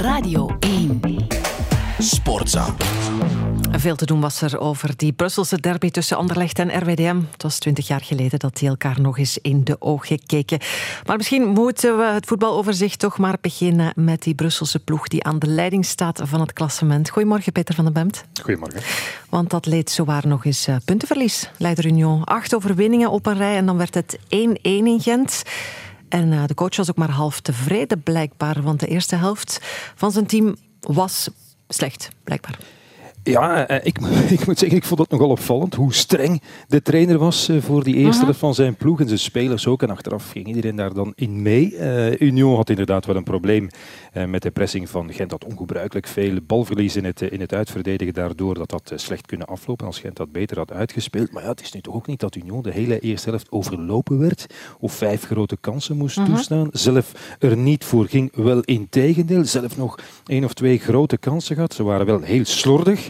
Radio 1. Sportza. Veel te doen was er over die Brusselse derby tussen Anderlecht en RWDM. Het was twintig jaar geleden dat die elkaar nog eens in de ogen keken. Maar misschien moeten we het voetbaloverzicht toch maar beginnen met die Brusselse ploeg die aan de leiding staat van het klassement. Goedemorgen, Peter van den Bemt. Goedemorgen. Want dat leed zowaar nog eens uh, puntenverlies. Leider Union, acht overwinningen op een rij en dan werd het 1-1 in Gent. En uh, de coach was ook maar half tevreden blijkbaar, want de eerste helft van zijn team was slecht, blijkbaar. Ja, eh, ik, ik, moet zeggen, ik vond het nogal opvallend hoe streng de trainer was eh, voor die eerste helft van zijn ploeg. En zijn spelers ook. En achteraf ging iedereen daar dan in mee. Uh, Union had inderdaad wel een probleem met de pressing van Gent. Dat ongebruikelijk veel balverlies in het, in het uitverdedigen. Daardoor dat dat slecht kunnen aflopen als Gent dat beter had uitgespeeld. Maar ja, het is nu toch ook niet dat Union de hele eerste helft overlopen werd. Of vijf grote kansen moest -huh. toestaan. Zelf er niet voor ging. Wel in tegendeel. Zelf nog één of twee grote kansen gehad. Ze waren wel heel slordig.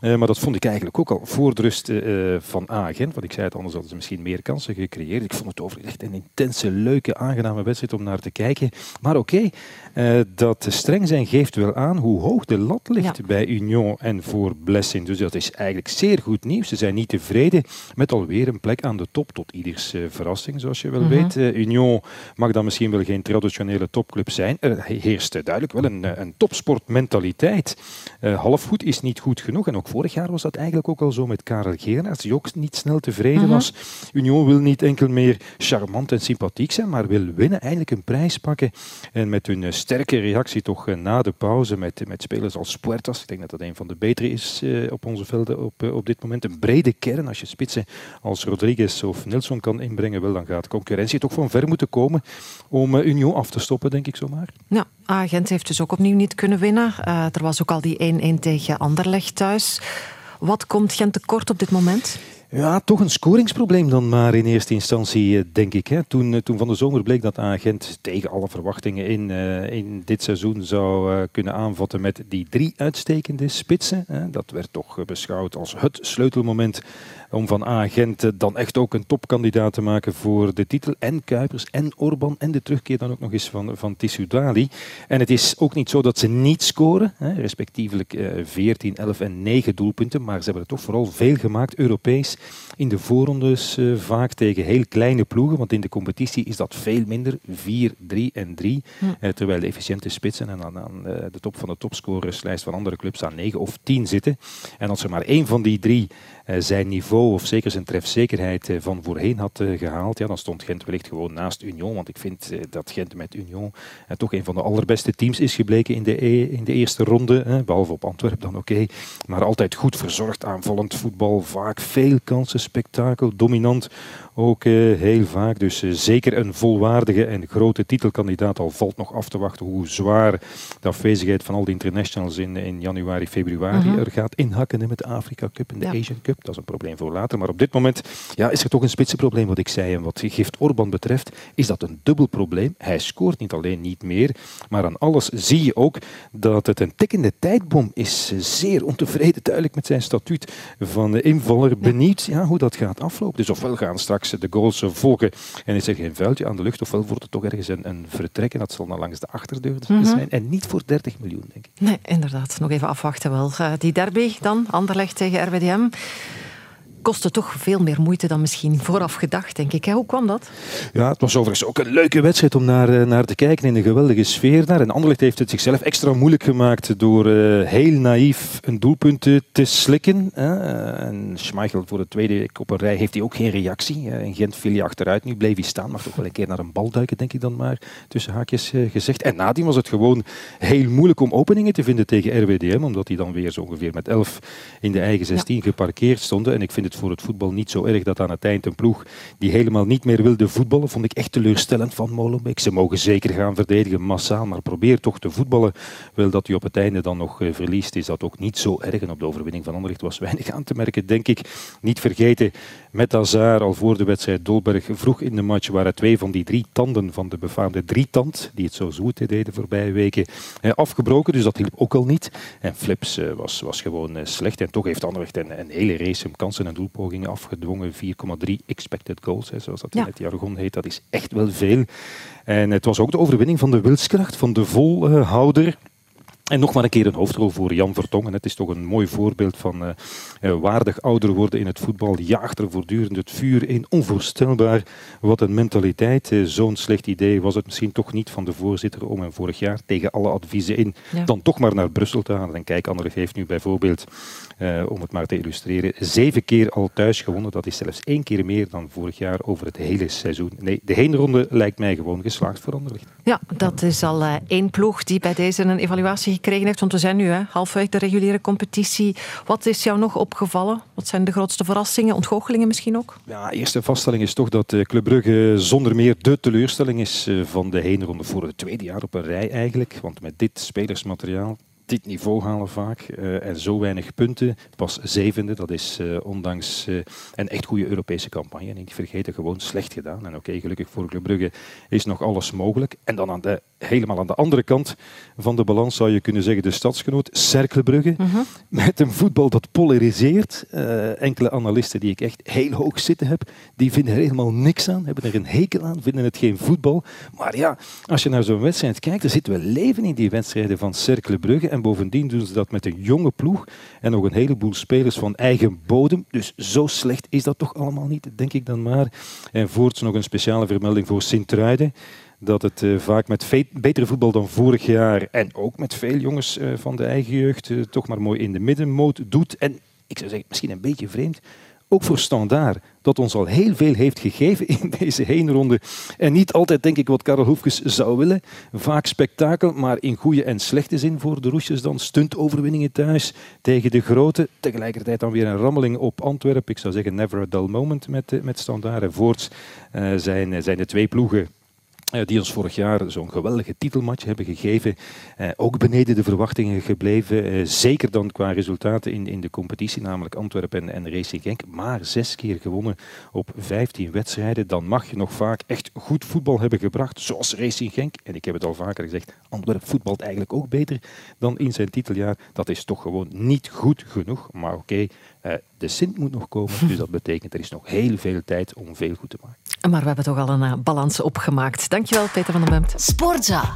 Uh, maar dat vond ik eigenlijk ook al voor de rust uh, van Agent. Want ik zei het, anders hadden ze misschien meer kansen gecreëerd. Ik vond het overigens echt een intense, leuke, aangename wedstrijd om naar te kijken. Maar oké, okay, uh, dat streng zijn geeft wel aan hoe hoog de lat ligt ja. bij Union en voor Blessing. Dus dat is eigenlijk zeer goed nieuws. Ze zijn niet tevreden met alweer een plek aan de top. Tot ieders verrassing, zoals je wel mm -hmm. weet. Union mag dan misschien wel geen traditionele topclub zijn. Er heerst duidelijk wel een, een topsportmentaliteit. halfgoed is niet goed genoeg. En ook vorig jaar was dat eigenlijk ook al zo met Karel Geernaerts, die ook niet snel tevreden Mhm. was. Union wil niet enkel meer charmant en sympathiek zijn, maar wil winnen, eigenlijk een prijs pakken. En met hun uh, sterke reactie toch uh, na de pauze met, met spelers als Puertas, ik denk dat dat een van de betere is uh, op onze velden op, op dit moment. Een brede kern, als je spitsen als Rodriguez of Nilsson kan inbrengen, wel, dan gaat concurrentie toch van ver moeten komen om Union af te stoppen, denk ik zomaar. Ja, Agent heeft dus ook opnieuw niet kunnen winnen. er was ook al die 1-1 tegen Anderlecht thuis. Wat komt Gent tekort op dit moment? Ja, toch een scoringsprobleem dan maar in eerste instantie, denk ik. Hè. Toen, toen van de zomer bleek dat Agent tegen alle verwachtingen in, uh, in dit seizoen zou kunnen aanvatten met die drie uitstekende spitsen. Hè. Dat werd toch beschouwd als het sleutelmoment om van Agent dan echt ook een topkandidaat te maken voor de titel. En Kuipers en Orban en de terugkeer dan ook nog eens van, van Tissoudali. En het is ook niet zo dat ze niet scoren, hè, respectievelijk uh, 14, 11 en 9 doelpunten. Maar ze hebben er toch vooral veel gemaakt, Europees. In de voorrondes uh, vaak tegen heel kleine ploegen, want in de competitie is dat veel minder. 4, 3 en 3. Hm. Uh, terwijl de efficiënte spitsen en aan, aan uh, de top van de topscorerslijst van andere clubs aan 9 of 10 zitten. En als er maar één van die drie zijn niveau of zeker zijn trefzekerheid van voorheen had gehaald, ja, dan stond Gent wellicht gewoon naast Union. Want ik vind dat Gent met Union toch een van de allerbeste teams is gebleken in de, e in de eerste ronde. behalve op Antwerpen dan oké. Okay. Maar altijd goed verzorgd, aanvallend voetbal, vaak veel kansen, spektakel, dominant ook uh, heel vaak. Dus uh, zeker een volwaardige en grote titelkandidaat. Al valt nog af te wachten hoe zwaar de afwezigheid van al die internationals in, in januari, februari uh -huh. er gaat inhakken met de Afrika Cup en de ja. Asian Cup. Dat is een probleem voor later. Maar op dit moment ja, is er toch een spitsenprobleem wat ik zei. En wat gift Orban betreft is dat een dubbel probleem. Hij scoort niet alleen niet meer, maar aan alles zie je ook dat het een tikkende tijdbom is. Zeer ontevreden duidelijk met zijn statuut van invaller. Benieuwd ja, hoe dat gaat aflopen. Dus ofwel gaan straks de goals volgen en is er geen vuiltje aan de lucht, ofwel wordt het toch ergens een, een vertrek en dat zal dan langs de achterdeur Mhm. mm -hmm. zijn en niet voor 30 miljoen, denk ik. Nee, inderdaad. Nog even afwachten wel. Uh, die derby dan, Anderlecht tegen RWDM kostte toch veel meer moeite dan misschien vooraf gedacht, denk ik. Hè? Hoe kwam dat? Ja, het was overigens ook een leuke wedstrijd om naar, naar te kijken in een geweldige sfeer daar. En Anderlecht heeft het zichzelf extra moeilijk gemaakt door uh, heel naïef een doelpunt te, te slikken. Hè? En Schmeichel voor de tweede op een rij heeft hij ook geen reactie. In Gent viel hij achteruit, nu bleef hij staan. Mag toch wel een keer naar een bal duiken, denk ik dan maar, tussen haakjes uh, gezegd. En nadien was het gewoon heel moeilijk om openingen te vinden tegen RWDM, omdat die dan weer zo ongeveer met 11 in de eigen 16 ja. geparkeerd stonden. En ik vind het voor het voetbal niet zo erg dat aan het eind een ploeg die helemaal niet meer wilde voetballen, vond ik echt teleurstellend van Molenbeek. Ze mogen zeker gaan verdedigen massaal, maar probeer toch te voetballen. Wel dat hij op het einde dan nog uh, verliest, is dat ook niet zo erg. En op de overwinning van Anderlecht was weinig aan te merken, denk ik. Niet vergeten, met Hazard al voor de wedstrijd Dolberg vroeg in de match waren twee van die drie tanden van de befaamde drietand, die het zo zoet deden voorbije weken, eh, afgebroken. Dus dat hielp ook al niet. En Flips uh, was, was gewoon uh, slecht. En toch heeft Anderlecht een, een hele race om kansen en doelpogingen afgedwongen. 4,3 expected goals, hè, zoals dat ja. in het jargon heet. Dat is echt wel veel. En het was ook de overwinning van de wilskracht, van de volhouder. En nog maar een keer een hoofdrol voor Jan Vertongen. Het is toch een mooi voorbeeld van uh, waardig ouder worden in het voetbal. Jaagt er voortdurend het vuur in. Onvoorstelbaar wat een mentaliteit. Uh, Zo'n slecht idee was het misschien toch niet van de voorzitter om hem vorig jaar tegen alle adviezen in dan toch maar naar Brussel te gaan. En kijk, Anderlecht heeft nu bijvoorbeeld, om het maar te illustreren, zeven keer al thuis gewonnen. Dat is zelfs één keer meer dan vorig jaar over het hele seizoen. Nee, de heenronde lijkt mij gewoon geslaagd voor Anderlecht. Ja, dat is al één ploeg die bij deze een evaluatie gekregen heeft. Want we zijn nu hè, halfweg de reguliere competitie. Wat is jou nog opgevallen? Wat zijn de grootste verrassingen, ontgoochelingen misschien ook? Ja, eerste vaststelling is toch dat eh, Club Brugge zonder meer de teleurstelling is eh, van de heenronde voor het tweede jaar op een rij eigenlijk. Want met dit spelersmateriaal dit niveau halen vaak uh, en zo weinig punten. Pas zevende, dat is uh, ondanks uh, een echt goede Europese campagne. Niet vergeten, gewoon slecht gedaan. En oké, okay, gelukkig voor Club Brugge is nog alles mogelijk. En dan aan de, helemaal aan de andere kant van de balans zou je kunnen zeggen de stadsgenoot Cercle Brugge. -huh. Met een voetbal dat polariseert. enkele analisten die ik echt heel hoog zitten heb, die vinden er helemaal niks aan. Hebben er een hekel aan, vinden het geen voetbal. Maar ja, als je naar zo'n wedstrijd kijkt, dan zitten we leven in die wedstrijden van Cercle Brugge. En bovendien doen ze dat met een jonge ploeg en nog een heleboel spelers van eigen bodem. Dus zo slecht is dat toch allemaal niet, denk ik dan maar. En voorts nog een speciale vermelding voor Sint-Truiden dat het uh, vaak met betere voetbal dan vorig jaar en ook met veel jongens uh, van de eigen jeugd uh, toch maar mooi in de middenmoot doet. En ik zou zeggen, misschien een beetje vreemd, ook voor Standaard, dat ons al heel veel heeft gegeven in deze heenronde. En niet altijd, denk ik, wat Karel Hoefkes zou willen. Vaak spektakel, maar in goede en slechte zin voor de Roesjes dan. Stuntoverwinningen thuis tegen de grote. Tegelijkertijd dan weer een rammeling op Antwerpen. Ik zou zeggen, never a dull moment met, met Standaard. En voorts uh, zijn, zijn de twee ploegen eh, die ons vorig jaar zo'n geweldige titelmatch hebben gegeven. Eh, ook beneden de verwachtingen gebleven. Eh, zeker dan qua resultaten in, in de competitie, namelijk Antwerpen en, en Racing Genk. Maar zes keer gewonnen op 15 wedstrijden. Dan mag je nog vaak echt goed voetbal hebben gebracht, zoals Racing Genk. En ik heb het al vaker gezegd, Antwerpen voetbalt eigenlijk ook beter dan in zijn titeljaar. Dat is toch gewoon niet goed genoeg. Maar oké, uh, de Sint moet nog komen. Dus dat betekent er is nog heel veel tijd om veel goed te maken. Maar we hebben toch al een uh, balans opgemaakt. Dankjewel, Peter van den Bemt. Sportza.